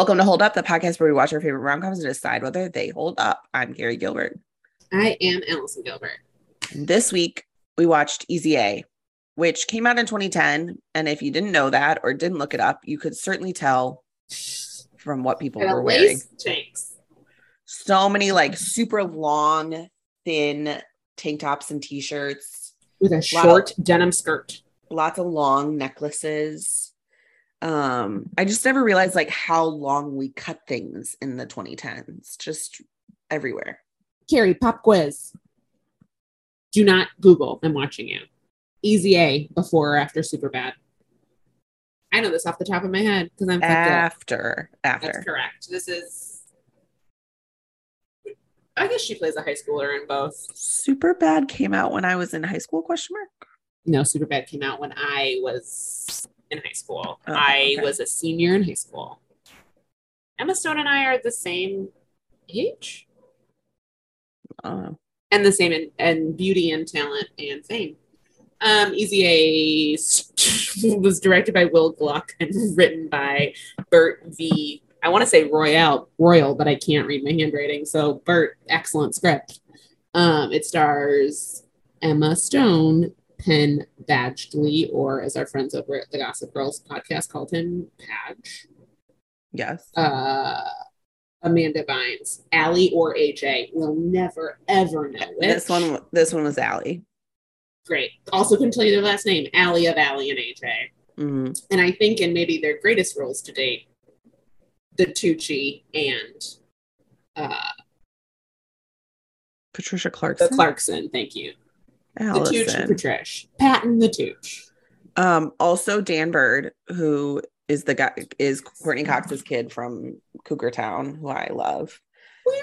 Welcome to Hold Up, the podcast where we watch our favorite rom coms and decide whether they hold up. I'm Carrie Gilbert. I am Allison Gilbert. This week, we watched Easy A, which came out in 2010. And if you didn't know that or didn't look it up, you could certainly tell from what people And were wearing. tanks. So many like super long, thin tank tops and t shirts, with a short denim skirt. lots of long necklaces. Um, I just never realized like how long we cut things in the 2010s, just everywhere. Carrie, pop quiz. Do not Google. I'm watching you. Easy A before or after Superbad. I know this off the top of my head because I'm. After, after. That's correct. This is. I guess she plays a high schooler in both. Superbad came out when I was in high school? Question mark. No, Superbad came out when I was in high school. Oh, I okay. was a senior in high school. Emma Stone and I are the same age Uh, and the same in, in beauty and talent and fame. Um, Easy A was directed by Will Gluck and written by Bert V. I want to say Royale Royal, but I can't read my handwriting. So Bert, excellent script. Um, it stars Emma Stone, Penn Badgley, or as our friends over at the Gossip Girls podcast called him, Padge. yes. Uh, Amanda Bynes, Aly or AJ. We'll never ever know it. this one. This one was Aly. great. Also couldn't tell you their last name, Aly of Aly and AJ. Mhm. And I think in maybe their greatest roles to date, the Tucci and uh, Patricia the Clarkson. Clarkson. Thank you. The Tooch Allison. Patrish. Patton the Tooch. Um, also Dan Byrd, who is the guy is Courteney Cox's kid from Cougar Town, who I love. Where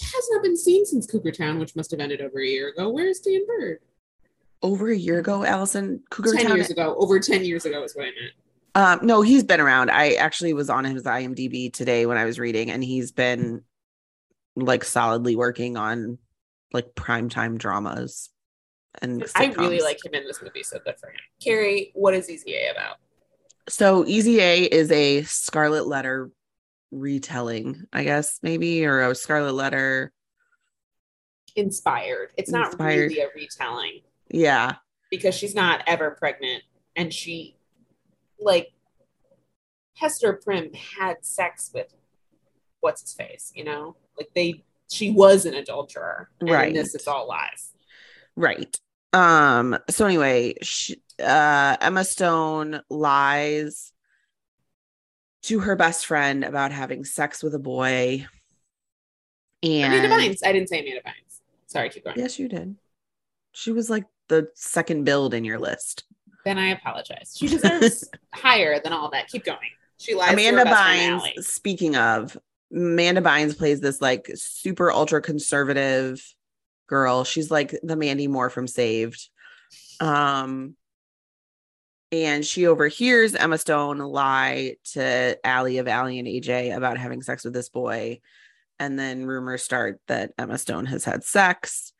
has not been seen since Cougar Town, which must have ended over a year ago. Where's Dan Byrd? Over a year ago, Allison Cougar ten Town. years ago. Over ten years ago is what I meant. Um, no, he's been around. I actually was on his IMDb today when I was reading, and he's been like solidly working on like primetime dramas. And I really like him in this movie, so good for him. Carrie, what is Easy A about? So Easy A is a Scarlet Letter retelling, I guess, maybe, or a Scarlet Letter. Inspired. It's not Inspired. really a retelling. Yeah. because she's not ever pregnant and she like Hester Prynne had sex with what's his face, you know? Like they she was an adulterer. And Right. this is all lies. Right. Um, so anyway, sh uh Emma Stone lies to her best friend about having sex with a boy. And Amanda Bynes. I didn't say Amanda Bynes. Sorry, keep going. Yes, you did. She was like the second build in your list. Then I apologize. She deserves higher than all that. Keep going. She lies Amanda to her best friend, Bynes, speaking of, Amanda Bynes plays this like super ultra conservative girl. She's like the Mandy Moore from Saved. Um and she overhears Emma Stone lie to Aly of Aly and AJ about having sex with this boy. And then rumors start that Emma Stone has had sex.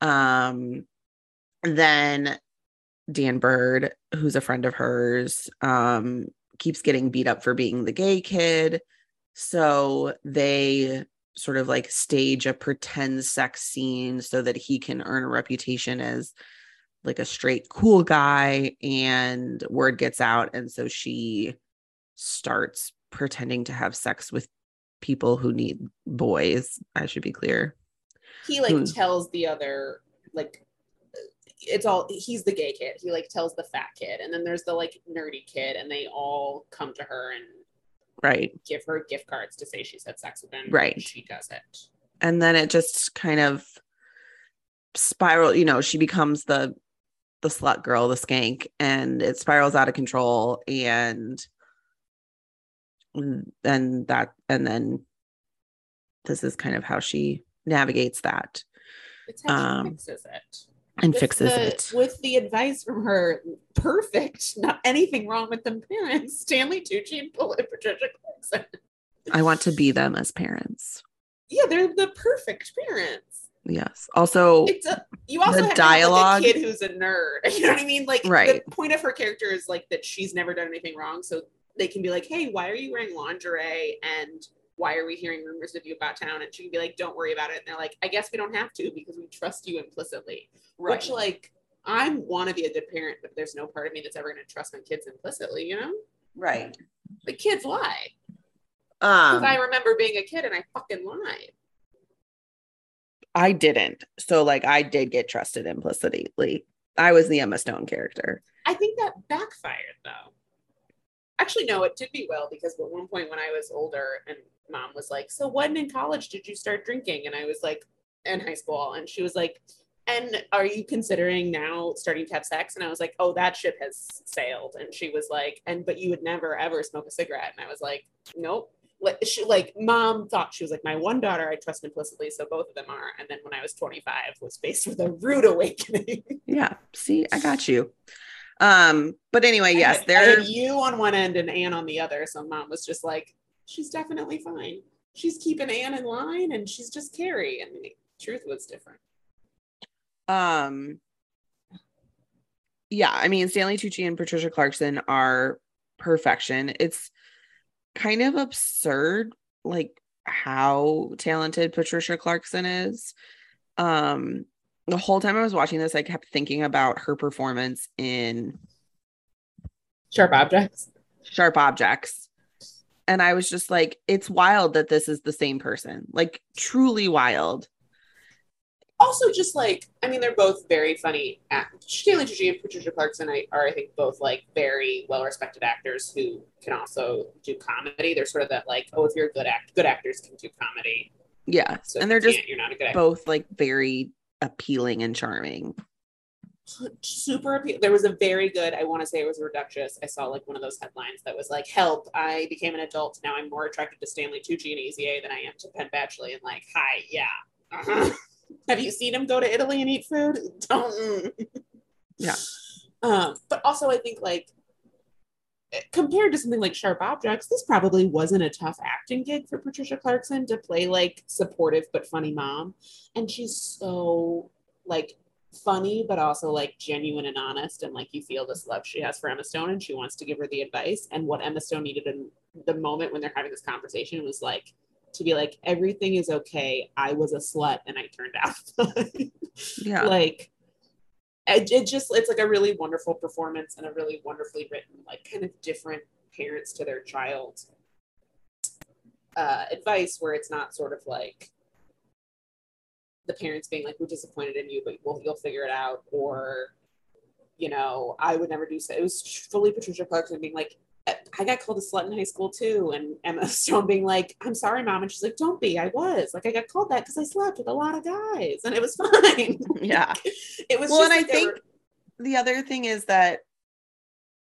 Um then Dan Byrd, who's a friend of hers, um, keeps getting beat up for being the gay kid. So they sort of like stage a pretend sex scene so that he can earn a reputation as like a straight cool guy and word gets out and so she starts pretending to have sex with people who need boys i should be clear. He like tells the other like it's all he's the gay kid. He like tells the fat kid and then there's the like nerdy kid and they all come to her and right. Give her gift cards to say she's had sex with him Right. she does it. And then it just kind of spiral you know she becomes the the slut girl the skank and it spirals out of control and and that and then this is kind of how she navigates that. It's how Um, she fixes it and With fixes the- it. with the advice from her perfect. Not anything wrong with them parents. Stanley tucci and patricia clarkson. I want to be them as parents. Yeah they're the perfect parents. Yes. Also it's a you also The have dialogue- like a kid who's a nerd. You know what i mean? Like Right. the point of her character is like that she's never done anything wrong. So they can be like, hey, why are you wearing lingerie? And why are we hearing rumors of you about town? And she can be like, don't worry about it. And they're like, I guess we don't have to because we trust you implicitly. Right. Which, like, I want to be a good parent, but there's no part of me that's ever going to trust my kids implicitly, you know? right. The kids lie. Because Um, I remember being a kid and I fucking lied. I didn't. So like I did get trusted implicitly. I was the Emma Stone character. I think that backfired though. Actually, no, it did me well because at one point when I was older and mom was like, So when in college did you start drinking? And I was like, in high school. And she was like, And are you considering now starting to have sex? And I was like, Oh, that ship has sailed. And she was like, And but you would never ever smoke a cigarette. And I was like, Nope. Like, she, like mom thought she was like my one daughter I trust implicitly, so both of them are. And then when I was 25, was faced with a rude awakening. Yeah. See, I got you. Um, but anyway, yes, there you on one end and Anne on the other. So mom was just like, she's definitely fine. She's keeping Anne in line and she's just Carrie. And the truth was different. um yeah, I mean Stanley Tucci and Patricia Clarkson are perfection. It's kind of absurd like how talented Patricia Clarkson is. Um the whole time I was watching this, I kept thinking about her performance in Sharp objects. Sharp Objects. And I was just like, it's wild that this is the same person. Like truly wild. Also, just like, I mean, they're both very funny. act- Stanley Tucci and Patricia Clarkson I- are, I think, both like very well respected actors who can also do comedy. They're sort of that, like, oh, if you're a good act, good actors can do comedy. Yeah. So and they're just you're not a good actor. both like very appealing and charming. super appeal. There was a very good, I want to say it was Reductress. I saw like one of those headlines that was like, help, I became an adult. Now I'm more attracted to Stanley Tucci and Easy than I am to Penn Badgley. And like, hi, yeah. Uh-huh. Have you seen him go to Italy and eat food? Don't. Yeah. Um, but also I think like compared to something like Sharp Objects, this probably wasn't a tough acting gig for Patricia Clarkson to play like supportive but funny mom. And she's so like funny, but also like genuine and honest. And like you feel this love she has for Emma Stone and she wants to give her the advice. And what Emma Stone needed in the moment when they're having this conversation was like to be like, everything is okay. I was a slut and I turned out. Yeah. like it, it just it's like a really wonderful performance and a really wonderfully written like kind of different parents to their child uh advice where it's not sort of like the parents being like we're disappointed in you but we'll, you'll figure it out or you know i would never do so. It was fully patricia clarkson being like I got called a slut in high school too, and Emma Stone being like, "I'm sorry, mom," and she's like, "Don't be. I was like, I got called that because I slept with a lot of guys, and it was fine." yeah. it was. Well, just and I like a- think the other thing is that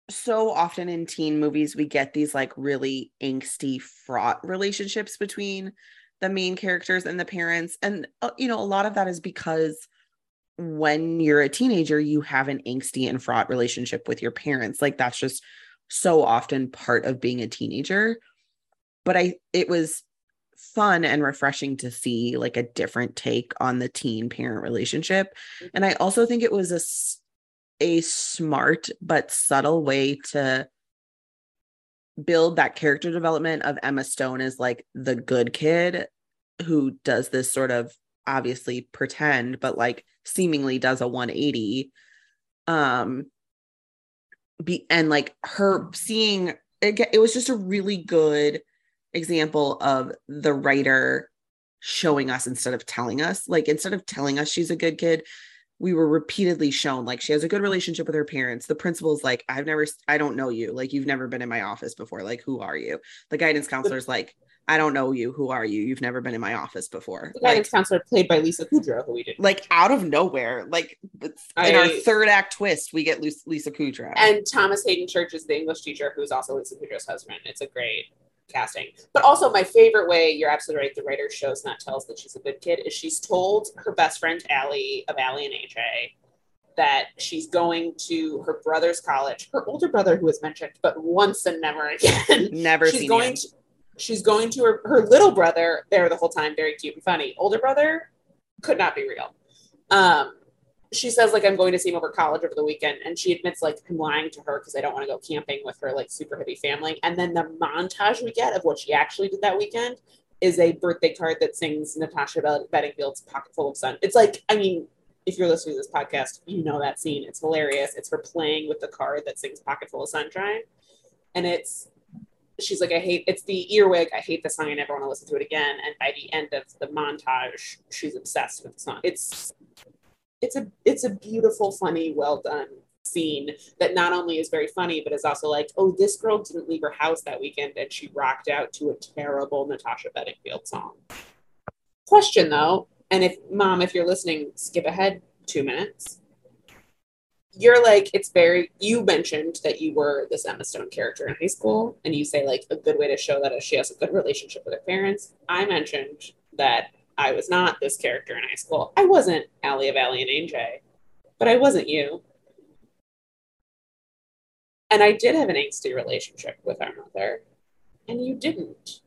so often in teen movies we get these like really angsty fraught relationships between the main characters and the parents and uh, you know a lot of that is because when you're a teenager you have an angsty and fraught relationship with your parents like that's just so often part of being a teenager but i it was fun and refreshing to see like a different take on the teen parent relationship. And i also think it was a a smart but subtle way to build that character development of Emma Stone as like the good kid who does this sort of obviously pretend but like seemingly does a 180 um be and like her seeing it, it was just a really good example of the writer showing us instead of telling us. Like instead of telling us she's a good kid we were repeatedly shown like she has a good relationship with her parents. The principal's like i've never i don't know you. Like you've never been in my office before. Like who are you? The guidance counselor's like i don't know you who are you you've never been in my office before the like, guidance counselor played by Lisa Kudrow, who we did. like out of nowhere like it's- in our third act twist we get Lisa, Lisa Kudrow and Thomas Haden Church is the English teacher who's also Lisa Kudrow's husband. It's a great casting. But also, my favorite way, you're absolutely right, the writer shows, not tells that she's a good kid, is she's told her best friend, Aly, of Aly and AJ, that she's going to her brother's college, her older brother who was mentioned, but once and never again. never she's seen going him. to she's going to her, her little brother there the whole time very cute and funny older brother could not be real um she says like I'm going to see him over college over the weekend, and she admits like I'm lying to her because I don't want to go camping with her like super heavy family. And then the montage we get of what she actually did that weekend is a birthday card that sings Natasha Bedingfield's "Pocket Full of Sun." It's like I mean, if you're listening to this podcast, you know that scene. It's hilarious. It's her playing with the card that sings "Pocket Full of Sunshine," and it's she's like, I hate it's the earwig. I hate the song. I never want to listen to it again. And by the end of the montage, she's obsessed with the song. It's it's a it's a beautiful, funny, well done scene that not only is very funny, but is also like, oh, this girl didn't leave her house that weekend and she rocked out to a terrible Natasha Bedingfield song. Question though, and if mom, if you're listening, skip ahead two minutes you're like it's very you mentioned that you were this emma stone character in high school and you say like a good way to show that she has a good relationship with her parents. I mentioned that i was not this character in high school. I wasn't Aly of Aly and AJ, but i wasn't you. And i did have an angsty relationship with our mother and you didn't.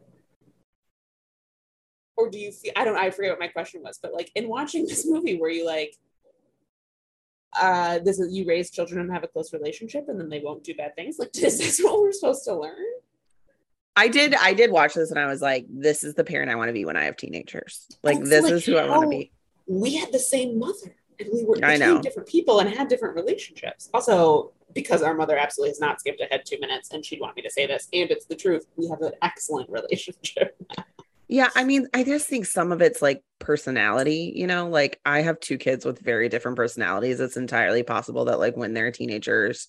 Or do you feel i don't i forget what my question was but like in watching this movie were you like uh, this is you raise children and have a close relationship and then they won't do bad things. Like, is this what we're supposed to learn? I did I did watch this and I was like, this is the parent I want to be when I have teenagers. Like That's this like is who I want to be. We had the same mother and we were I know. different people and had different relationships. Also, because our mother absolutely has not skipped ahead two minutes and she'd want me to say this, and it's the truth, we have an excellent relationship. Yeah, I mean, I just think some of it's like personality, you know, like I have two kids with very different personalities. It's entirely possible that like when they're teenagers,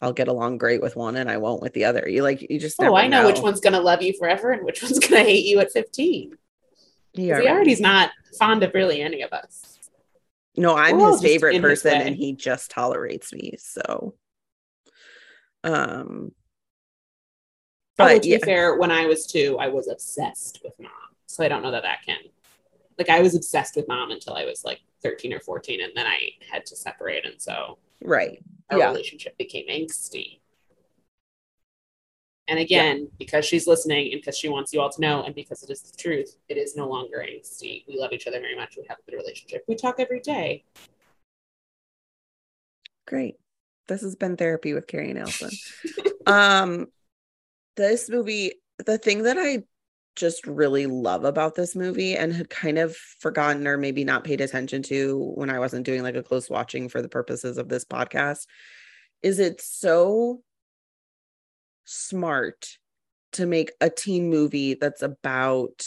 I'll get along great with one and I won't with the other. You like you just Oh, I know, know, which one's gonna love you forever and which one's gonna hate you at 15. Yeah, he already's not fond of really any of us. No, I'm We're his favorite person his and he just tolerates me. So um but Although, to yeah. be fair, when I was two, I was obsessed with mom. So I don't know that that can. Like I was obsessed with mom until I was like 13 or 14, and then I had to separate, and so right, our yeah. relationship became angsty. And again, yeah. because she's listening and because she wants you all to know, and because it is the truth, it is no longer angsty. We love each other very much. We have a good relationship. We talk every day. Great. This has been therapy with Carrie and Allison. um, this movie, the thing that I just really love about this movie and had kind of forgotten or maybe not paid attention to when I wasn't doing like a close watching for the purposes of this podcast is it's so smart to make a teen movie that's about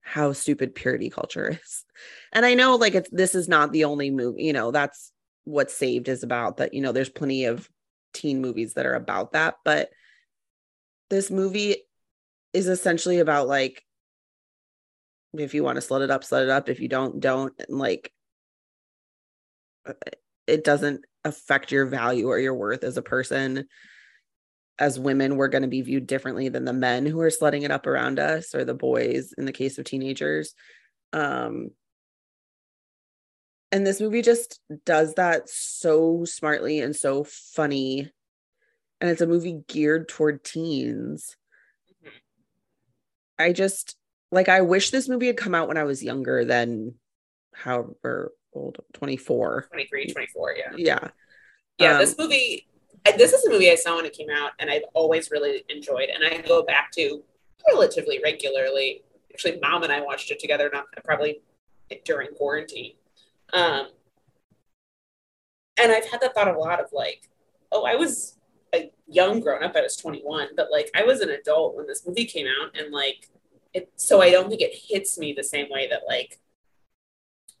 how stupid purity culture is. And I know like it's this is not the only movie, you know, that's what Saved is about that, you know, there's plenty of teen movies that are about that, but this movie is essentially about like if you want to slut it up, slut it up. If you don't, don't. And like it doesn't affect your value or your worth as a person. As women, we're going to be viewed differently than the men who are slutting it up around us or the boys in the case of teenagers. Um, and this movie just does that so smartly and so funny and it's a movie geared toward teens. Mm-hmm. I just like I wish this movie had come out when I was younger than however old 24 23 24 yeah yeah yeah um, this movie this is a movie I saw when it came out and I've always really enjoyed and I go back to relatively regularly actually mom and I watched it together not probably during quarantine um and I've had that thought a lot of like oh I was a young grown up. I was 21, but like I was an adult when this movie came out, and like it. So I don't think it hits me the same way that like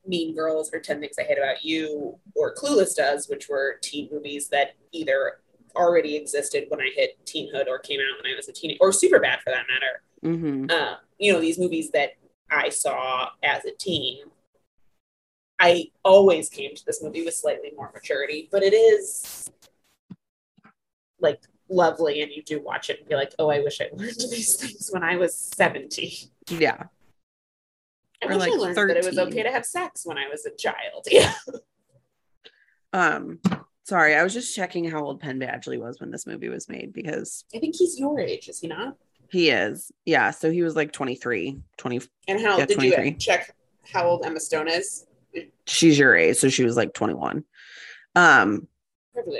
Mean Girls or 10 Things I Hate About You or Clueless does, which were teen movies that either already existed when I hit teenhood or came out when I was a teen or Superbad for that matter. Mm-hmm. Uh, you know, these movies that I saw as a teen. I always came to this movie with slightly more maturity, but it is like lovely and you do watch it and be like, oh, I wish I learned these things when I was 17. Yeah. I or wish like I learned 13. that it was okay to have sex when I was a child. Yeah. um, sorry, I was just checking how old Penn Badgley was when this movie was made because I think he's your age, is he not? He is. Yeah. So he was like 23, 20. And how yeah, did 23. you check how old Emma Stone is? she's your age, so she was like 21. Um,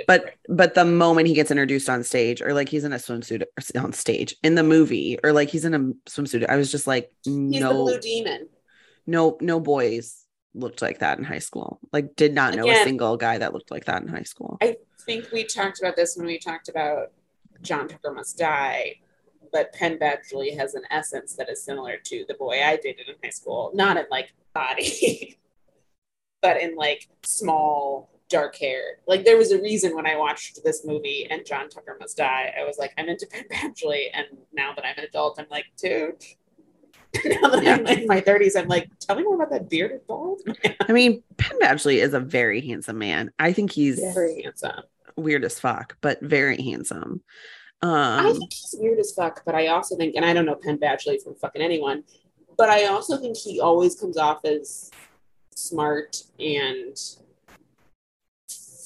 but but the moment he gets introduced on stage, or like he's in a swimsuit on stage in the movie, or like he's in a swimsuit, I was just like, no, demon. no, no boys looked like that in high school. Like, did not know a single guy that looked like that in high school. I think we talked about this when we talked about John Tucker Must Die, but Penn Badgley has an essence that is similar to the boy I dated in high school. Not in like body, but in like small, dark hair. Like there was a reason when I watched this movie and John Tucker Must Die, I was like, I'm into Penn Badgley. And now that I'm an adult, I'm like, dude. now that I'm in my 30s, I'm like, tell me more about that bearded bald man. I mean, Penn Badgley is a very handsome man. I think he's Very handsome. weird as fuck, but very handsome. I Um, think he's weird as fuck, but I also think, and I don't know Penn Badgley from fucking anyone, but I also think he always comes off as smart and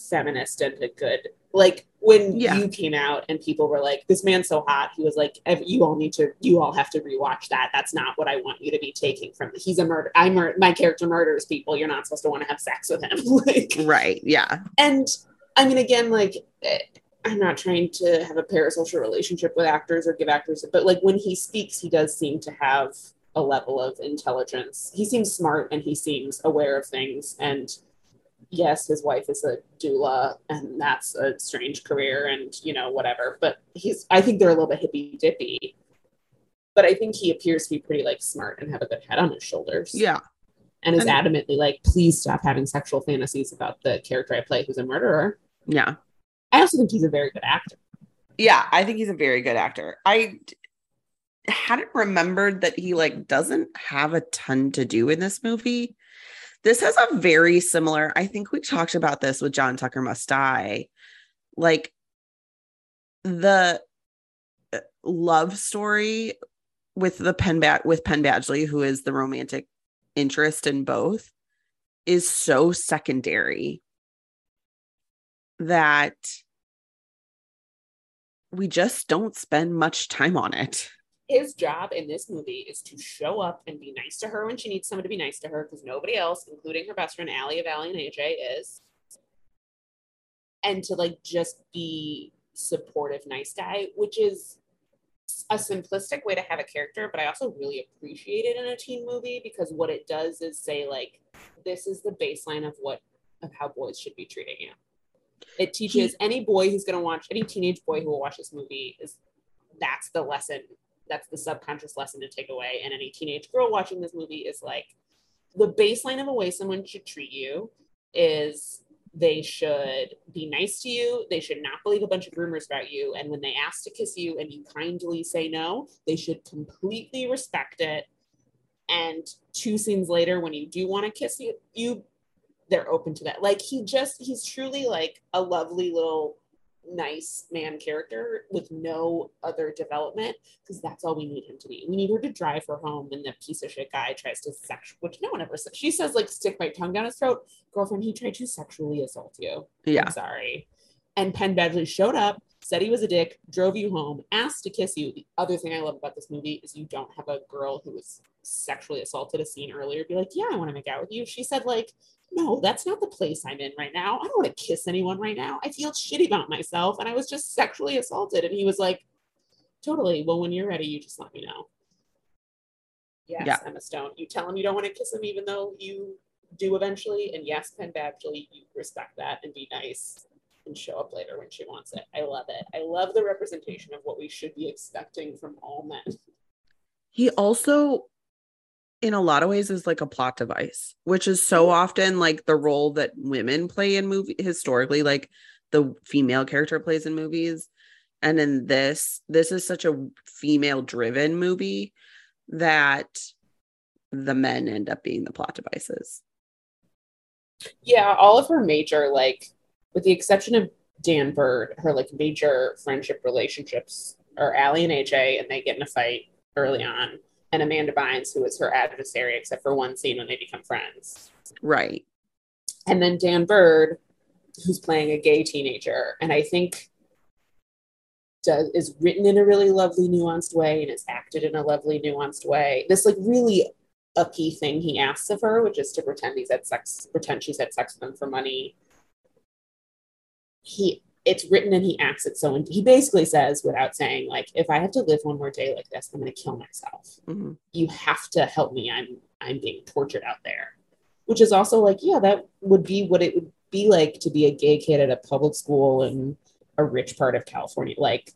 feminist and a good. Like when Yeah. you came out and people were like, "This man's so hot," he was like, "You all need to, you all have to rewatch that. That's not what I want you to be taking from. He's a murder. I mur- my character murders people. You're not supposed to want to have sex with him." like, right. Yeah. and I mean, again, like eh, I'm not trying to have a parasocial relationship with actors or give actors, but like when he speaks, he does seem to have a level of intelligence. He seems smart and he seems aware of things. And yes, his wife is a doula, and that's a strange career, and you know whatever. But he's, I think they're a little bit hippy dippy. But I think he appears to be pretty like smart and have a good head on his shoulders Yeah. and is And- adamantly like, please stop having sexual fantasies about the character I play who's a murderer. Yeah. I also think he's a very good actor. Yeah. I think he's a very good actor. I hadn't remembered that he like doesn't have a ton to do in this movie. This has a very similar, I think we talked about this with John Tucker Must Die. Like the uh, love story with the Penn Bat with Penn Badgley, who is the romantic interest in both, is so secondary that we just don't spend much time on it. His job in this movie is to show up and be nice to her when she needs someone to be nice to her because nobody else, including her best friend Aly of Aly and AJ, is. And to like just be supportive, nice guy, which is a simplistic way to have a character, but I also really appreciate it in a teen movie because what it does is say like, this is the baseline of what of how boys should be treating you. It teaches any boy who's going to watch any teenage boy who will watch this movie is that's the lesson that's the subconscious lesson to take away. And any teenage girl watching this movie is like the baseline of a way someone should treat you is they should be nice to you. They should not believe a bunch of rumors about you. And when they ask to kiss you and you kindly say no they should completely respect it. And two scenes later when you do want to kiss you you they're open to that. Like he just he's truly like a lovely little nice man character with no other development because that's all we need him to be. We need her to drive her home, and the piece of shit guy tries to sex, which no one ever says. She says like stick my tongue down his throat, girlfriend. He tried to sexually assault you. Yeah. I'm sorry. And Penn Badgley showed up, said he was a dick, drove you home, asked to kiss you. The other thing I love about this movie is you don't have a girl who was sexually assaulted a scene earlier be like, yeah, I want to make out with you. She said like, no, that's not the place I'm in right now. I don't want to kiss anyone right now. I feel shitty about myself, and I was just sexually assaulted. And he was like, totally. Well, when you're ready, you just let me know. Yes, Yeah. Emma Stone. You tell him you don't want to kiss him, even though you do eventually. And yes, Penn Badgley, you respect that and be nice show up later when she wants it. I love it. I love the representation of what we should be expecting from all men. He also, in a lot of ways, is like a plot device, which is so often like the role that women play in movie historically, like the female character plays in movies. And in this, this is such a female driven movie that the men end up being the plot devices. Yeah, all of her major, like, with the exception of Dan Byrd, her like major friendship relationships are Aly and AJ, and they get in a fight early on, and Amanda Bynes, who is her adversary, except for one scene when they become friends. Right. And then Dan Byrd, who's playing a gay teenager, and I think does is written in a really lovely, nuanced way, and is acted in a lovely, nuanced way. This like really ucky thing he asks of her, which is to pretend he's had sex, pretend she's had sex with him for money. He it's written and he acts it. So and he basically says without saying like if i have to live one more day like this i'm going to kill myself. Mm-hmm. you have to help me. I'm i'm being tortured out there. Which is also like yeah that would be what it would be like to be a gay kid at a public school in a rich part of california. Like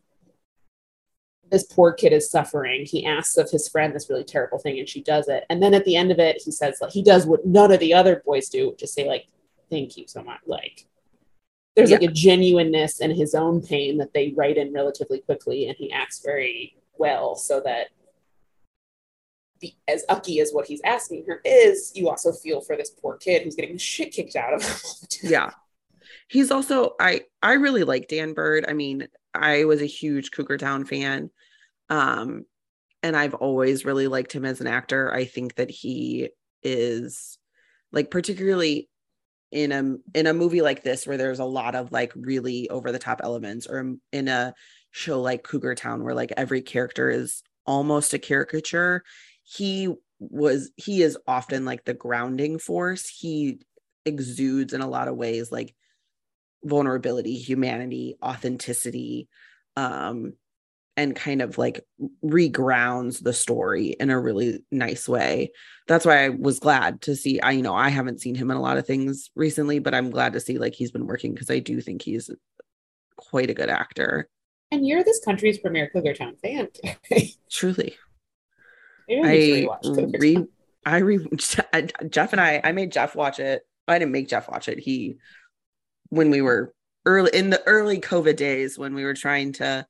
this poor kid is suffering. He asks of his friend this really terrible thing and she does it. And then at the end of it he says like he does what none of the other boys do just say like thank you so much. Like there's like a genuineness in his own pain that they write in relatively quickly and he acts very well so that the, as ucky as what he's asking her is you also feel for this poor kid who's getting shit kicked out of him all the time. Yeah. He's also I I really like Dan Byrd. I mean, I was a huge Cougar Town fan. Um and I've always really liked him as an actor. I think that he is like particularly in a in a movie like this where there's a lot of like really over the top elements or in a show like Cougar Town where like every character is almost a caricature he was he is often like the grounding force. He exudes in a lot of ways like vulnerability humanity authenticity um and kind of like regrounds the story in a really nice way. That's why I was glad to see I you know I haven't seen him in a lot of things recently but I'm glad to see like he's been working because I do think he's quite a good actor. And you're this country's premier Cougar Town fan. Truly. I need to rewatch Cougar re I re Jeff and I I made Jeff watch it. I didn't make Jeff watch it. He when we were early in the early COVID days when we were trying to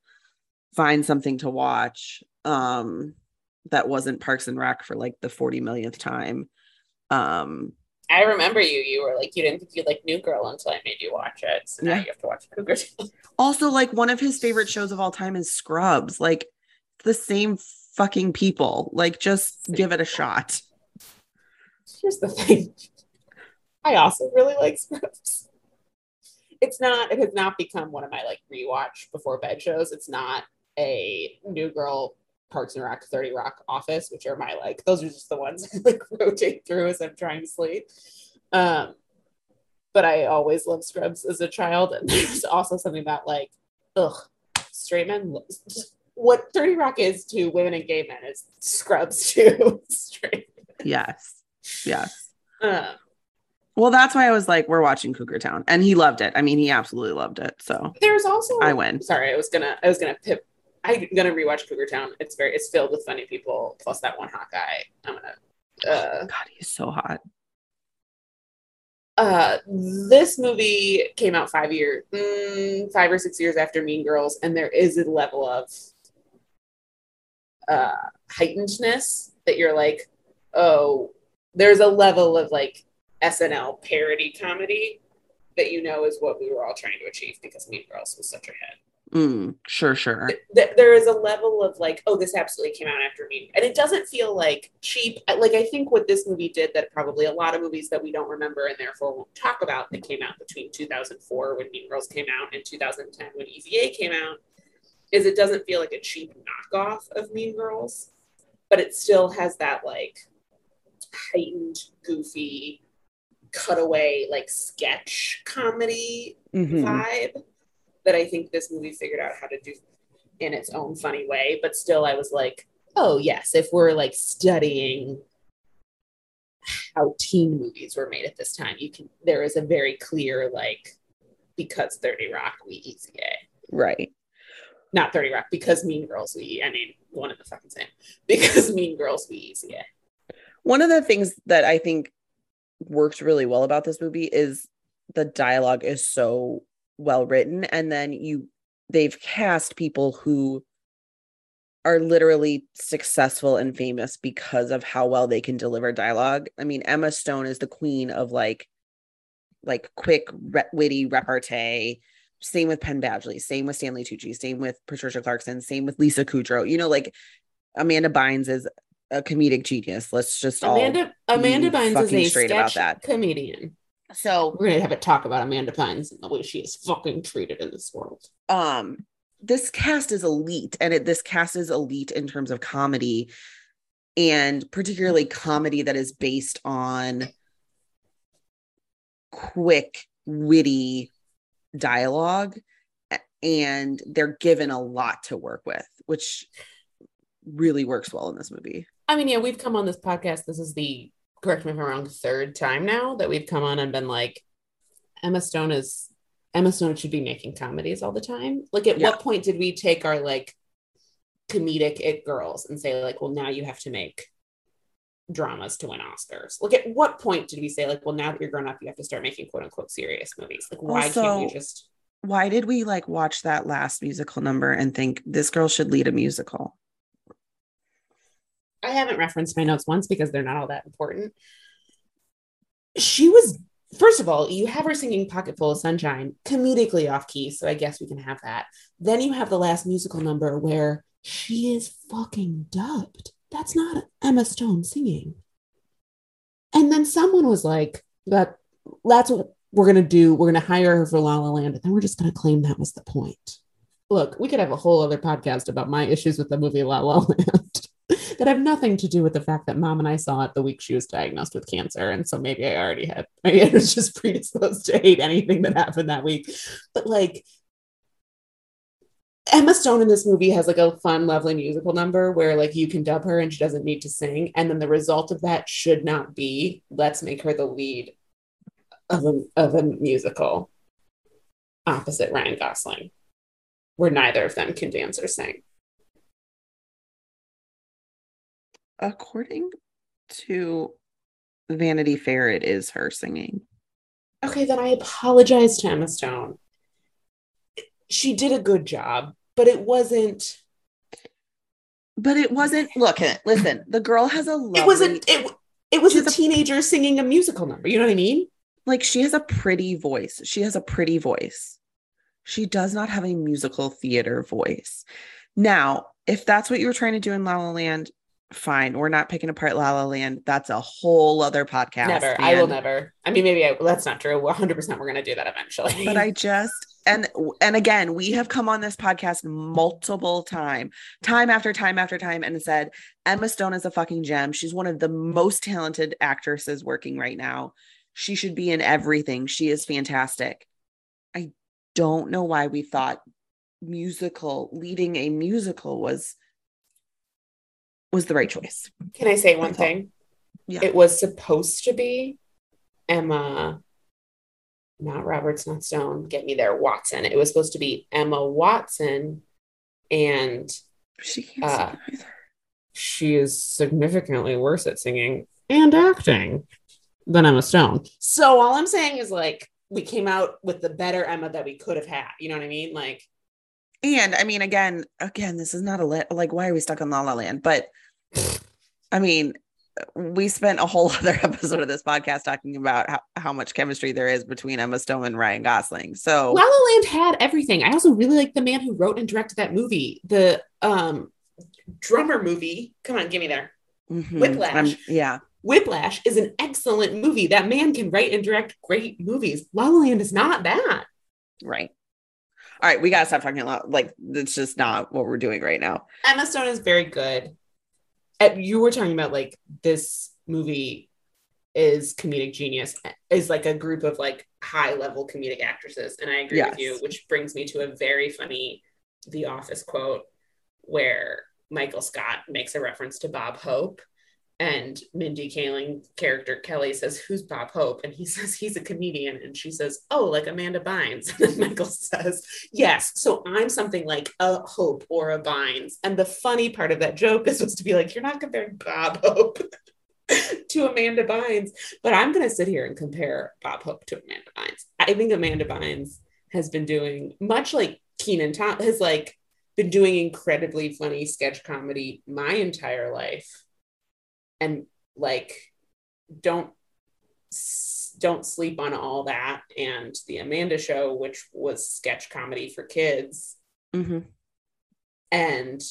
find something to watch um that wasn't Parks and Rec for like the 40 millionth time. Um I remember you. You were like, you didn't think you like New Girl until I made you watch it. So now Yeah. you have to watch Cougar also like one of his favorite shows of all time is Scrubs. Like the same fucking people. Like just give it a shot. Here's the thing. I also really like Scrubs. It's not, it has not become one of my like rewatch before bed shows. It's not a New Girl, Parks and Rec, 30 Rock, Office, which are my like, those are just the ones I like rotate through as I'm trying to sleep. Um, but I always loved Scrubs as a child. And there's also something about like, ugh, straight men. What 30 Rock is to women and gay men is Scrubs to straight. Yes. Yes. Um, Well, that's why I was like, we're watching Cougar Town. And he loved it. I mean, he absolutely loved it. So There's also I win. Sorry, I was gonna I was gonna pip. I'm gonna rewatch Cougar Town. It's very it's filled with funny people plus that one hot guy. I'm gonna. Uh, God, he's so hot. uh, this movie came out five years, mm, five or six years after Mean Girls, and there is a level of uh, heightenedness that you're like, oh, there's a level of like SNL parody comedy that you know is what we were all trying to achieve because Mean Girls was such a hit. Mm, sure, sure. th- there is a level of like, oh, this absolutely came out after me, and it doesn't feel like cheap. Like I think what this movie did that probably a lot of movies that we don't remember and therefore won't talk about that came out between 2004 when Mean Girls came out and 2010 when Easy A came out is it doesn't feel like a cheap knockoff of Mean Girls, but it still has that like heightened, goofy, cutaway like sketch comedy Mhm. vibe that I think this movie figured out how to do in its own funny way. But still, I was like, oh, yes, if we're like studying how teen movies were made at this time, you can, there is a very clear, like, because 30 Rock, we easy A. Right. Not 30 Rock, because Mean Girls, we, I mean, one of the fucking same. Because Mean Girls, we easy A. One of the things that I think works really well about this movie is the dialogue is so well written and then you they've cast people who are literally successful and famous because of how well they can deliver dialogue. I mean, Emma Stone is the queen of like like quick re- witty repartee. Same with Penn Badgley, same with Stanley Tucci, same with Patricia Clarkson, same with Lisa Kudrow. You know, like Amanda Bynes is a comedic genius. Let's just all Amanda, Amanda Bynes is a straight about that. comedian. So We're going to have a talk about Amanda Bynes and the way she is fucking treated in this world. um this cast is elite and it, this cast is elite in terms of comedy and particularly comedy that is based on quick, witty dialogue. And they're given a lot to work with, which really works well in this movie. I mean, yeah, we've come on this podcast. This is the correct me if I'm wrong, third time now that we've come on and been like, Emma Stone is Emma Stone should be making comedies all the time. Like, at Yeah. what point did we take our like comedic it girls and say like, well, now you have to make dramas to win Oscars? Like, at what point did we say like, well, now that you're grown up, you have to start making quote unquote serious movies? Like, why can't Also- you just? Why did we like watch that last musical number and think this girl should lead a musical? I haven't referenced my notes once because they're not all that important. She was, first of all, you have her singing Pocket Full of Sunshine, comedically off key. So I guess we can have that. Then you have the last musical number where she is fucking dubbed. That's not Emma Stone singing. And then someone was like, that that's what we're gonna do. We're gonna hire her for La La Land, and then we're just gonna claim that was the point. Look, we could have a whole other podcast about my issues with the movie La La Land that have nothing to do with the fact that mom and I saw it the week she was diagnosed with cancer. And so maybe I already had, maybe I was just predisposed to hate anything that happened that week. But like, Emma Stone in this movie has like a fun, lovely musical number where like you can dub her and she doesn't need to sing. And then the result of that should not be let's make her the lead of a, of a musical opposite Ryan Gosling, where neither of them can dance or sing. According to Vanity Fair, it is her singing. Okay, then I apologize to Emma Stone. She did a good job, but it wasn't. But it wasn't. Look, listen. The girl has a lovely. It wasn't. It. It was a- teenager singing a musical number. You know what I mean? like she has a pretty voice. She has a pretty voice. She does not have a musical theater voice. Now, if that's what you were trying to do in La La Land, fine. We're not picking apart La La Land. That's a whole other podcast. never. I will never. I mean, maybe I, that's not true. 100. percent We're gonna do that eventually. But I just and and again, we have come on this podcast multiple time, time after time after time, and said Emma Stone is a fucking gem. She's one of the most talented actresses working right now. She should be in everything. She is fantastic. I don't know why we thought musical leading a musical was was the right choice. Can I say one thing? Yeah. It was supposed to be Emma, not Roberts, not Stone. Get me there, Watson. It was supposed to be Emma Watson, and She can't Uh, sing either. she is significantly worse at singing and acting than Emma Stone. So all I'm saying is like we came out with the better Emma that we could have had. You know what I mean? Like And I mean, again, again, this is not a li- like why are we stuck on La La Land? But I mean, we spent a whole other episode of this podcast talking about how, how much chemistry there is between Emma Stone and Ryan Gosling. So La La Land had everything. I also really like the man who wrote and directed that movie, the um drummer movie. Come on, give me there. mhm, Whiplash. I'm- yeah, Whiplash is an excellent movie. That man can write and direct great movies. La La Land is not that. right. All right, we gotta stop talking a lot. Like it's just not what we're doing right now. Emma Stone is very good. You were talking about like this movie is comedic genius is like a group of like high level comedic actresses and I agree Yes. with you which brings me to a very funny The Office quote where Michael Scott makes a reference to Bob Hope and Mindy Kaling character Kelly says who's Bob Hope? And he says he's a comedian. And she says oh like Amanda Bynes. And then Michael says yes so I'm something like a Hope or a Bynes. And the funny part of that joke is supposed to be like you're not comparing Bob Hope to Amanda Bynes. But I'm going to sit here and compare Bob Hope to Amanda Bynes. I think Amanda Bynes has been doing much like Keenan Tom has like been doing incredibly funny sketch comedy my entire life and like don't don't sleep on all that and the Amanda show which was sketch comedy for kids Mhm. and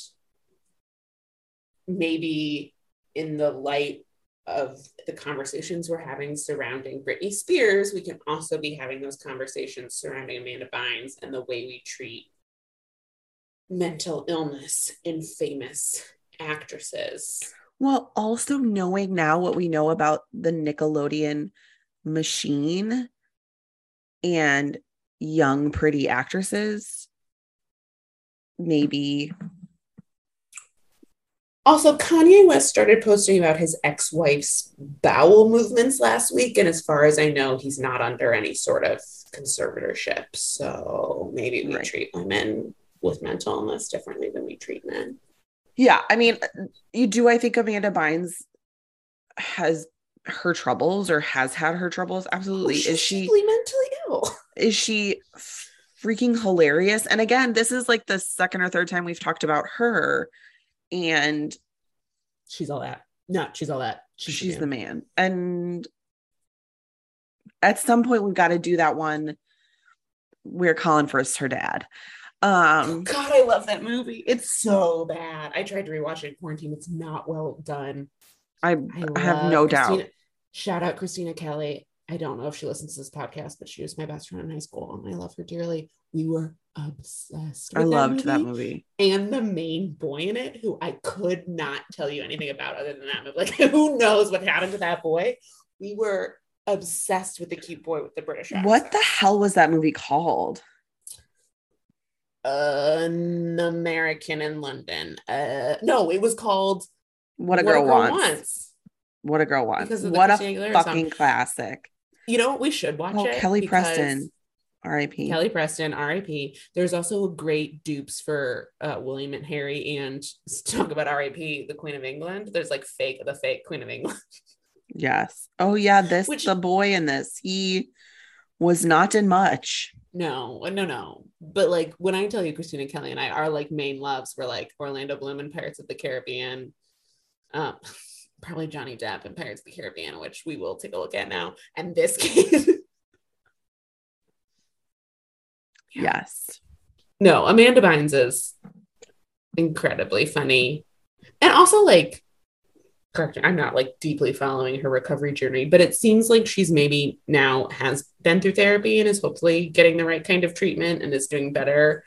maybe in the light of the conversations we're having surrounding Britney Spears, we can also be having those conversations surrounding Amanda Bynes and the way we treat mental illness in famous actresses. Well, also knowing now what we know about the Nickelodeon machine and young, pretty actresses, maybe. Also, Kanye West started posting about his ex wife's bowel movements last week. And as far as I know, he's not under any sort of conservatorship. So maybe we Right. treat women with mental illness differently than we treat men. Yeah, I mean, you do. I think Amanda Bynes has her troubles or has had her troubles. Absolutely. Oh, is she mentally ill? is she freaking hilarious? And again, this is like the second or third time we've talked about her, and She's all that. No, she's all that. she's, the man. And at some point, we've got to do that one where Colin Firth her dad. Um, God, I love that movie. It's so bad. I tried to rewatch it in quarantine. It's not well done. I, I, have no Christina- doubt. Shout out Christina Kelly. I don't know if she listens to this podcast, but she was my best friend in high school, and I love her dearly. We were obsessed. I with loved that movie. and the main boy in it, who I could not tell you anything about other than that movie. Like, who knows what happened to that boy? We were obsessed with the cute boy with the British accent. What the hell was that movie called? An American in London. Uh, no, it was called What a girl, wants. What a girl wants. Because of the What a Christina Aguilera song. fucking classic. You know what? We should watch Oh, it. Kelly Preston. R.I.P. Kelly Preston, R.I.P. There's also a great dupes for uh, William and Harry, and talk about R.I.P. the Queen of England. There's like fake the fake Queen of England. Yes. Oh yeah, this Which- the boy in this. He was not in much. No, no, no. But like when I tell you Christina Kelly and I, are like main loves were like Orlando Bloom and Pirates of the Caribbean. Um, probably Johnny Depp and Pirates of the Caribbean, which we will take a look at now. And this kid. Yeah. Yes. no, Amanda Bynes is incredibly funny. And also like correct, I'm not like deeply following her recovery journey, but it seems like she's maybe now has been through therapy and is hopefully getting the right kind of treatment and is doing better.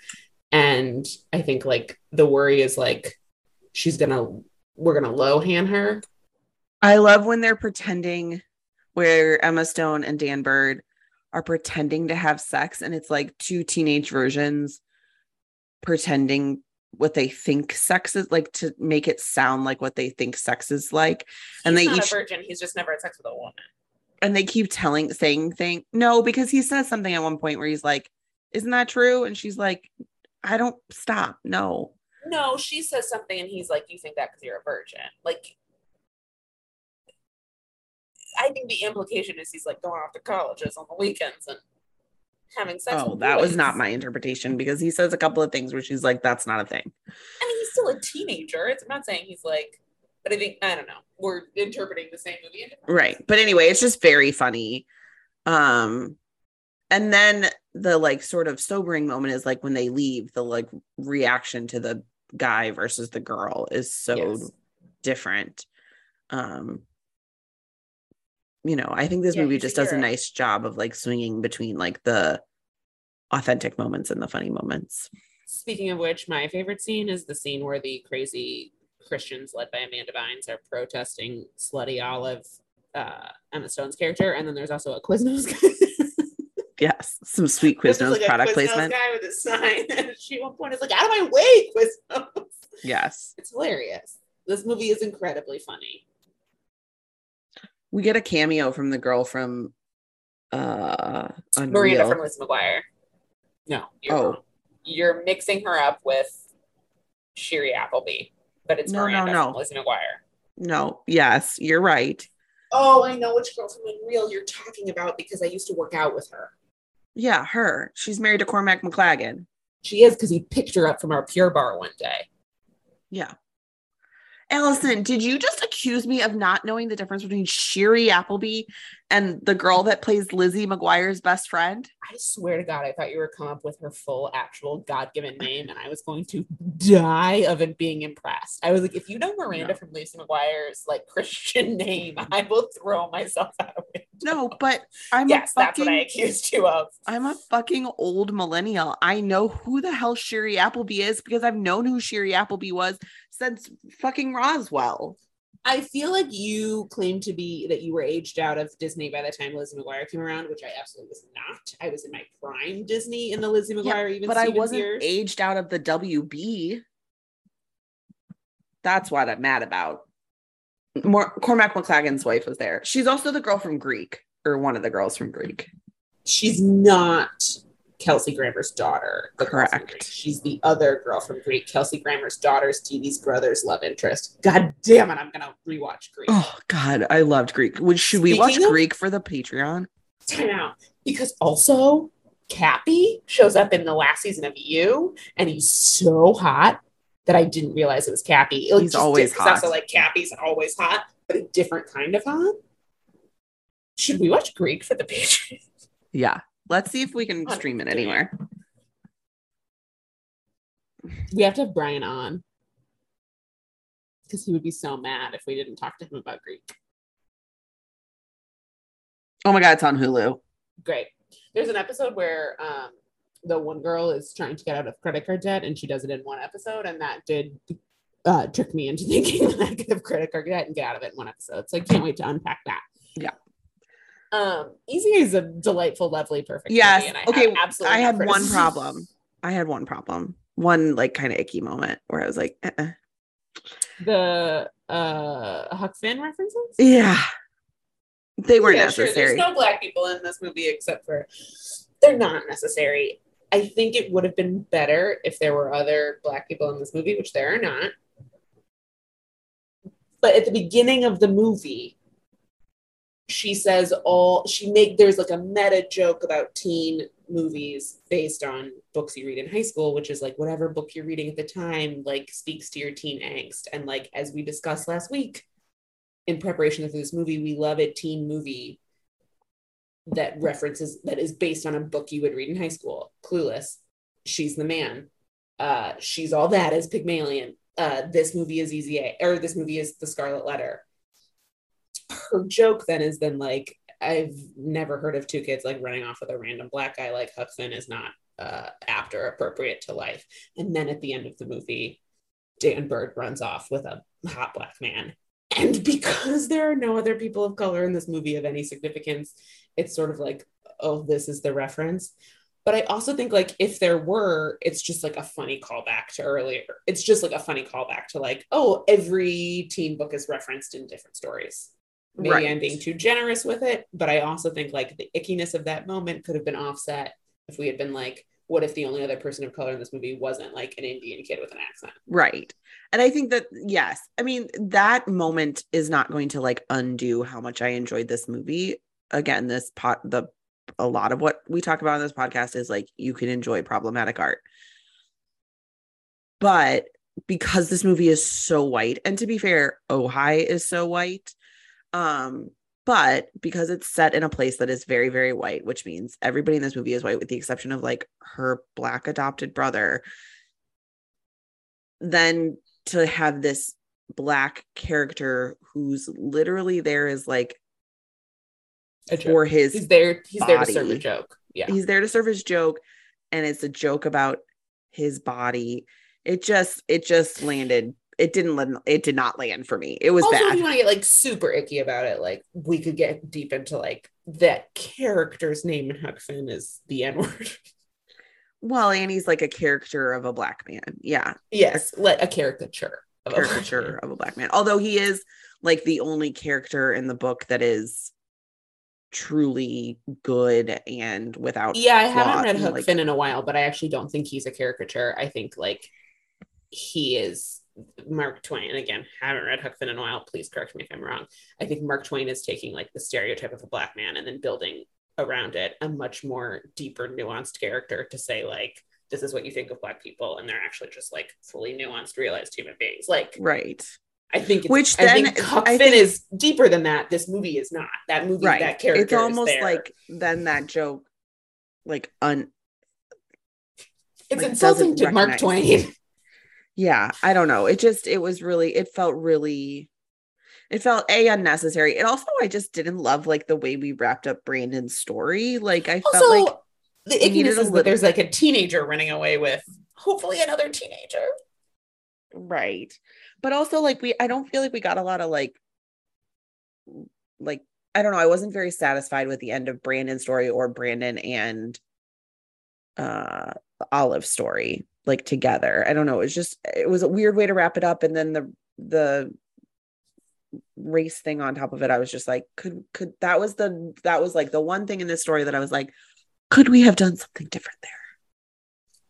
And I think like the worry is like she's gonna we're gonna low hand her. I love when they're pretending where Emma Stone and Dan Byrd are pretending to have sex and it's like two teenage versions pretending what they think sex is like to make it sound like what they think sex is like And He's they not each- a virgin, he's just never had sex with a woman. and they keep telling saying thing no because he says something at one point where he's like isn't that true and she's like I don't stop no No, she says something and he's like, You think that because you're a virgin. Like I think the implication is he's like going off to colleges on the weekends and having sex. oh with that was not my interpretation because he says a couple of things where she's like that's not a thing I mean, he's still a teenager. It's, I'm not saying he's like, but I think I don't know. We're interpreting the same movie. right but anyway it's just very funny um and then the like sort of sobering moment is like when they leave the like reaction to the guy versus the girl is so Yes. different um you know i think this Yeah, movie just does a nice job of like swinging between like the authentic moments and the funny moments Speaking of which, my favorite scene is the scene where the crazy Christians led by Amanda Bynes are protesting Slutty Olive, uh, Emma Stone's character, and then there's also a Quiznos guy. yes some sweet quiznos like, a product Quiznos placement guy with a sign, and she at one point is like, "Out of my way, Quiznos!" yes It's hilarious. This movie is incredibly funny. We get a cameo from the girl from uh Miranda Unreal. from Liz McGuire. No, you're Oh. You're mixing her up with Shiri Appleby, but it's No, no, no. from Liz McGuire. no yes you're right Oh, I know which girl from Unreal you're talking about because I used to work out with her. Yeah, her. She's married to Cormac McLaggen. She is because he picked her up from our Pure Barre one day. Yeah. Allison, did you just accuse me of not knowing the difference between Shiri Appleby and the girl that plays Lizzie McGuire's best friend? I swear to God, I thought you were come up with her full actual God given name, and I was going to die of it being impressed. I was like, if you know Miranda No. from Lizzie McGuire's like Christian name, I will throw myself out of it. No, but I'm yes, a that's what I accused you of. I'm a fucking old millennial. I know who the hell Shiri Appleby is because I've known who Shiri Appleby was since fucking Roswell. I feel like you claim to be that you were aged out of Disney by the time Lizzie McGuire came around, which I absolutely was not. I was in my prime Disney in the Lizzie McGuire, even but I wasn't years. aged out of the WB. That's what I'm mad about. More Cormac McLaggen's wife was there. She's also the girl from Greek, or one of the girls from Greek. She's not Kelsey Grammer's daughter. the Correct. She's the other girl from Greek, Kelsey Grammer's daughter, Stevie's brother's love interest. God damn it, I'm gonna rewatch Greek. Oh God, I loved Greek. Would should we watch of- Greek for the Patreon? time out because also Cappy shows up in the last season of You, and he's so hot that I didn't realize it was Cappy. It He's always 'cause Also, like Cappy's always hot, but a different kind of hot. Should we watch Greek for the Patreon? Yeah. Let's see if we can stream it it. anywhere. We have to have Brian on because he would be so mad if we didn't talk to him about Greek. Oh my God, it's on Hulu. Great. There's an episode where um, the one girl is trying to get out of credit card debt, and she does it in one episode, and that did uh, trick me into thinking that I could have credit card debt and get out of it in one episode. So I can't wait to unpack that. Yeah. Um, Easy is a delightful, lovely, perfect. Yes. I okay. absolutely I had one problem. I had one problem. One like kind of icky moment where I was like, uh-uh. The uh, Huck Finn references. yeah, they were Yeah, sure. necessary. There's no black people in this movie except for they're not necessary. I think it would have been better if there were other black people in this movie, which there are not. But at the beginning of the movie, she says all she make there's like a meta joke about teen movies based on books you read in high school, which is like whatever book you're reading at the time, like speaks to your teen angst. And like as we discussed last week, in preparation for this movie, we love a teen movie that references that is based on a book you would read in high school. Clueless, She's the Man, uh, She's All That is Pygmalion. Uh, this movie is Easy A, or this movie is The Scarlet Letter. Her joke then is then like, I've never heard of two kids like running off with a random black guy like Huck Finn is not uh, appropriate to life. And then at the end of the movie, Dan Byrd runs off with a hot black man. And because there are no other people of color in this movie of any significance, it's sort of like, oh, this is the reference. But I also think like if there were, it's just like a funny callback to earlier. It's just like a funny callback to like, oh, every teen book is referenced in different stories. Maybe Right. I'm being too generous with it, but I also think like the ickiness of that moment could have been offset if we had been like, what if the only other person of color in this movie wasn't like an Indian kid with an accent? Right. And I think that, yes, I mean, that moment is not going to like undo how much I enjoyed this movie. Again, this pot, the, a lot of what we talk about on this podcast is like you can enjoy problematic art. But because this movie is so white, and to be fair, Ojai is so white. Um, but because it's set in a place that is very, very white, which means everybody in this movie is white, with the exception of like her black adopted brother, then to have this black character who's literally there is like A joke. for his He's there. He's there to serve a joke. Yeah. he's there to serve his joke and it's a joke about his body it just it just landed it didn't land it did not land for me it was also, if bad you want to get like super icky about it, like we could get deep into like that character's name in Huck Finn is the N word. well and he's like a character of a black man yeah yes, like a caricature. Of a black caricature man. of a black man although he is like the only character in the book that is truly good and without Yeah, I haven't read Huck like- Finn in a while, but I actually don't think he's a caricature. I think like he is Mark Twain. And again, haven't read Huck Finn in a while. Please correct me if I'm wrong. I think Mark Twain is taking like the stereotype of a black man and then building around it a much more deeper, nuanced character to say like this is what you think of black people, and they're actually just like fully nuanced, realized human beings. Like right I think, it's, Which I then- think Huck I Finn think- is deeper than that. This movie is not. That movie, right that character, it's almost like then that joke like un it's like, insulting to Mark Twain. Yeah i don't know. It just it was really it felt really it felt a unnecessary. And also i just didn't love like the way we wrapped up brandon's story. Like i Also, felt like the ickiness is that little- there's like a teenager running away with hopefully another teenager. right. But also like we I don't feel like we got a lot of like like I don't know, I wasn't very satisfied with the end of Brandon's story or Brandon and uh Olive story like together. I don't know, it was just it was a weird way to wrap it up. And then the the race thing on top of it i was just like could could that was the that was like the one thing in this story that i was like could we have done something different there?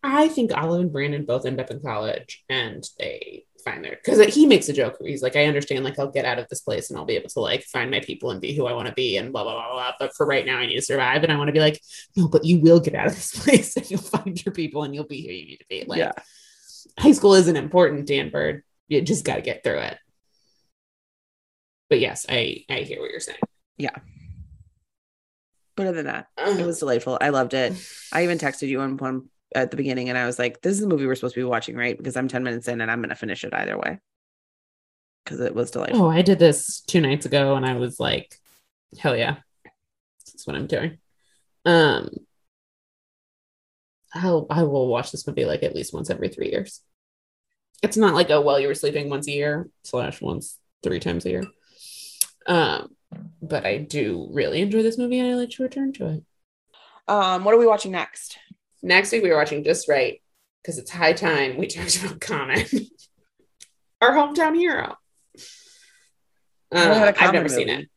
I think Olive and Brandon both end up in college and they find their because he makes a joke where he's like, I understand, like I'll get out of this place and I'll be able to like find my people and be who I want to be and blah blah blah blah. But for right now, I need to survive. And I want to be like, no, but you will get out of this place and you'll find your people and you'll be who you need to be. Like yeah high school isn't important, Dan Byrd. You just got to get through it. But yes, I I hear what you're saying. yeah but other than that it was delightful i loved it i even texted you on one at the beginning and i was like this is the movie we're supposed to be watching right because i'm 10 minutes in and i'm going to finish it either way because it was delightful Oh, I did this two nights ago and I was like, hell yeah. That's what I'm doing. Um I'll I will watch this movie like at least once every three years. It's not like oh well you were sleeping once a year slash once three times a year. Um but I do really enjoy this movie and I like to return to it. um what are we watching next Next week we were watching Just Wright because it's high time we talked about Common, our hometown hero. Uh, Never had a I've never seen it.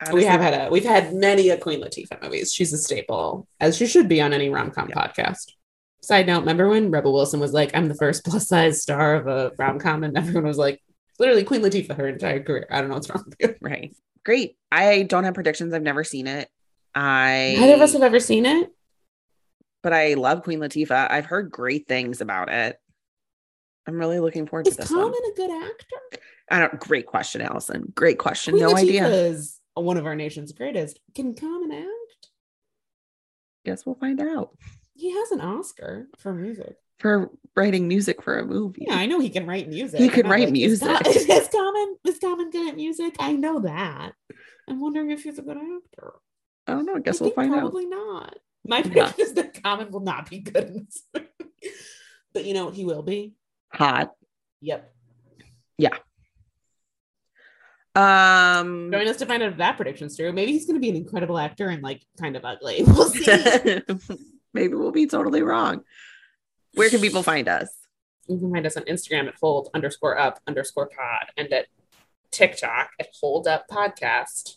Honestly, we have had a we've had many a Queen Latifah movies. She's a staple, as she should be on any rom com podcast. Side note: Remember when Rebel Wilson was like, "I'm the first plus size star of a rom com," and everyone was like, "Literally Queen Latifah her entire career." I don't know what's wrong with you. right great i don't have predictions i've never seen it i Neither of us have ever seen it. But i love queen latifah i've heard great things about it i'm really looking forward to this. Is Common one a good actor? i don't great question allison great question Queen no Latifah idea is one of our nation's greatest. Can Common act? guess we'll find out He has an Oscar for music. for writing music for a movie Yeah, I know he can write music. He can write is music. Is, is Common is Common good at music? I know that. I'm wondering if he's a good actor. i don't know i I guess we'll think find out probably not. My Yeah. prediction is that Common will not be good in this movie. but you know what he will be? hot Yep. Yeah. Um Join us to find out if that prediction's true. Maybe he's going to be an incredible actor and like kind of ugly. We'll see. maybe we'll be totally wrong where can people find us you can find us on Instagram at hold underscore up underscore pod and at TikTok at hold up podcast.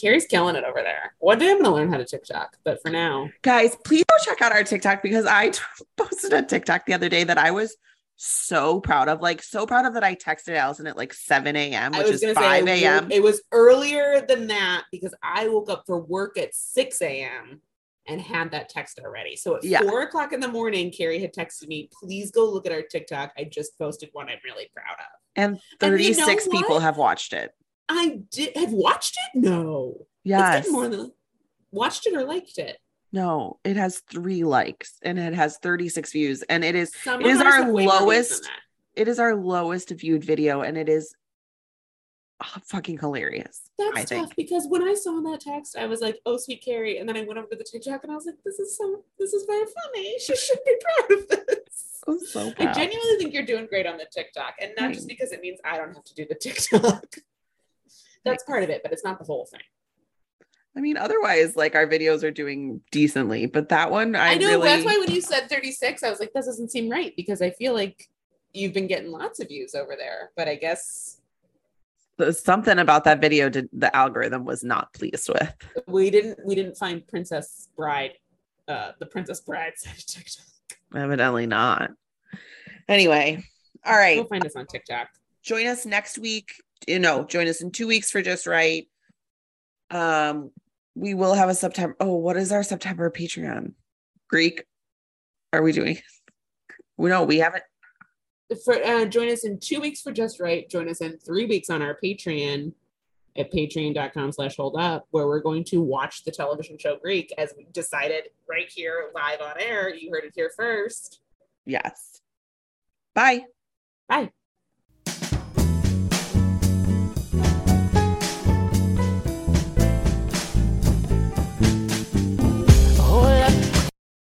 Carrie's killing it over there. One day I'm going to learn how to TikTok, but for now, guys please go check out our tiktok because i posted a tiktok the other day that i was so proud of like so proud of that i texted allison at like 7 a.m which is 5 a.m it was earlier than that because I woke up for work at 6 a.m. and had that text already. So at Yeah. four o'clock in the morning, Carrie had texted me, please go look at our TikTok. I just posted one I'm really proud of. and And you know 36 people have watched it I did have watched it? No. Yes getting more than watched it or liked it. no it has three likes and it has 36 views and it is Some It is our have way more views lowest- it is our lowest viewed video and it is oh, fucking hilarious That's I tough think. because when I saw that text, I was like, "Oh, sweet Carrie," and then I went over to the TikTok and I was like, "This is so, this is very funny. She should be proud of this." I'm so I genuinely think you're doing great on the TikTok, and not just because it means I don't have to do the TikTok. That's part of it, but it's not the whole thing. I mean, otherwise, like our videos are doing decently, but that one, I, I, know really, that's why when you said 36, I was like, "That doesn't seem right," because I feel like you've been getting lots of views over there, but I guess something about that video did the algorithm was not pleased with. we didn't we didn't find Princess Bride, uh, the Princess Bride side of TikTok. Evidently not. Anyway, all right. You'll find us on TikTok. Join us next week. You know, join us in two weeks for Just Wright. Um, we will have a September. Oh, what is our September Patreon? Greek? Are we doing? We know we haven't. For uh, join us in two weeks for Just Wright. Join us in three weeks on our Patreon at patreon.com slash hold up, where we're going to watch the television show Greek as we decided right here live on air. You heard it here first. Yes. Bye. Bye.